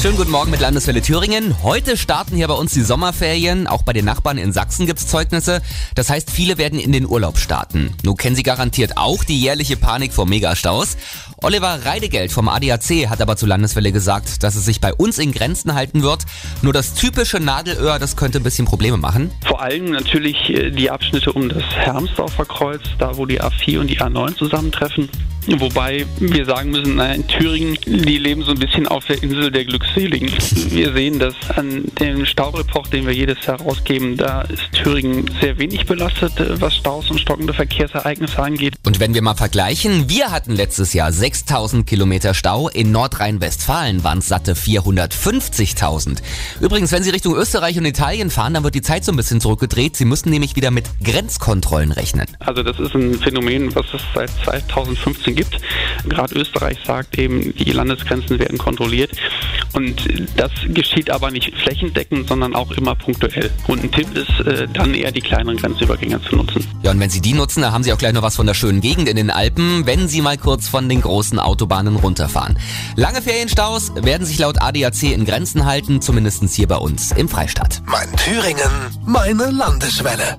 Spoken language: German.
Schönen guten Morgen mit Landeswelle Thüringen. Heute starten hier bei uns die Sommerferien. Auch bei den Nachbarn in Sachsen gibt's Zeugnisse. Das heißt, viele werden in den Urlaub starten. Nun kennen Sie garantiert auch die jährliche Panik vor Megastaus. Oliver Reidegeld vom ADAC hat aber zu Landeswelle gesagt, dass es sich bei uns in Grenzen halten wird. Nur das typische Nadelöhr, das könnte ein bisschen Probleme machen. Vor allem natürlich äh, die Abschnitte um das Hermsdorfer Kreuz, da wo die A4 und die A9 zusammentreffen. Wobei wir sagen müssen, naja, in Thüringen, die leben so ein bisschen auf der Insel der Glückseligen. Wir sehen das an dem Staureport, den wir jedes Jahr rausgeben. Da ist Thüringen sehr wenig belastet, äh, was Staus und stockende Verkehrsereignisse angeht. Und wenn wir mal vergleichen, wir hatten letztes Jahr 6000 Kilometer Stau. In Nordrhein-Westfalen waren es satte 450.000. Übrigens, wenn Sie Richtung Österreich und Italien fahren, dann wird die Zeit so ein bisschen zurückgedreht. Sie müssen nämlich wieder mit Grenzkontrollen rechnen. Also das ist ein Phänomen, was es seit 2015 gibt. Gerade Österreich sagt eben, die Landesgrenzen werden kontrolliert. Und das geschieht aber nicht flächendeckend, sondern auch immer punktuell. Und ein Tipp ist, äh, dann eher die kleineren Grenzübergänge zu nutzen. Ja, und wenn Sie die nutzen, dann haben Sie auch gleich noch was von der schönen Gegend in den Alpen, wenn Sie mal kurz von den großen Autobahnen runterfahren. Lange Ferienstaus werden sich laut ADAC in Grenzen halten, zumindest hier bei uns im Freistaat. Mein Thüringen, meine Landeswelle.